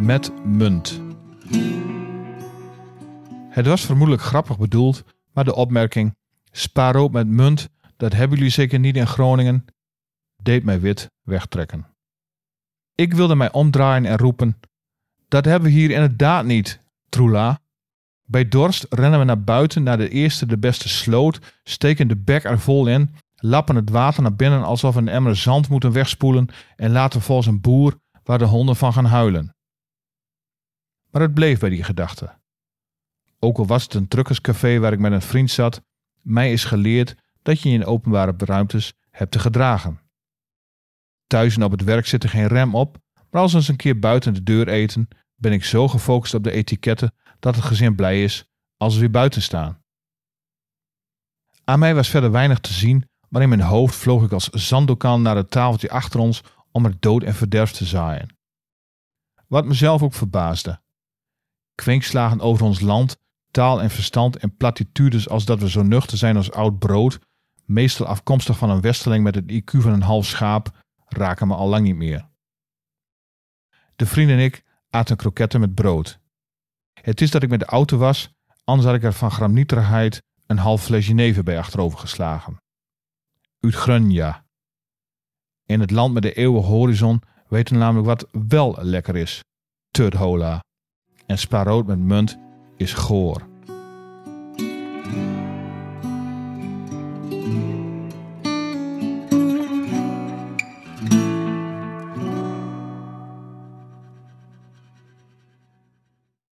Met munt. Het was vermoedelijk grappig bedoeld, maar de opmerking spaarrood met munt, dat hebben jullie zeker niet in Groningen, deed mij wit wegtrekken. Ik wilde mij omdraaien en roepen: Dat hebben we hier inderdaad niet, troela. Bij dorst rennen we naar buiten naar de eerste de beste sloot, steken de bek er vol in, lappen het water naar binnen alsof we een emmer zand moeten wegspoelen en laten volgens een boer waar de honden van gaan huilen. Maar het bleef bij die gedachte. Ook al was het een truckerscafé waar ik met een vriend zat, mij is geleerd dat je in openbare ruimtes hebt te gedragen. Thuis en op het werk zit er geen rem op, maar als we eens een keer buiten de deur eten, ben ik zo gefocust op de etiketten dat het gezin blij is als we weer buiten staan. Aan mij was verder weinig te zien, maar in mijn hoofd vloog ik als zandokan naar het tafeltje achter ons om er dood en verderf te zaaien. Wat mezelf ook verbaasde kwinkslagen over ons land, taal en verstand en platitudes als dat we zo nuchter zijn als oud brood, meestal afkomstig van een westerling met het IQ van een half schaap, raken me al lang niet meer. De vriend en ik aten kroketten met brood. Het is dat ik met de auto was, anders had ik er van gramnieterigheid een half fles Genever bij achterover geslagen. In het land met de eeuwige horizon weten we namelijk wat wel lekker is. Tudhola en spaarrood met munt is goor.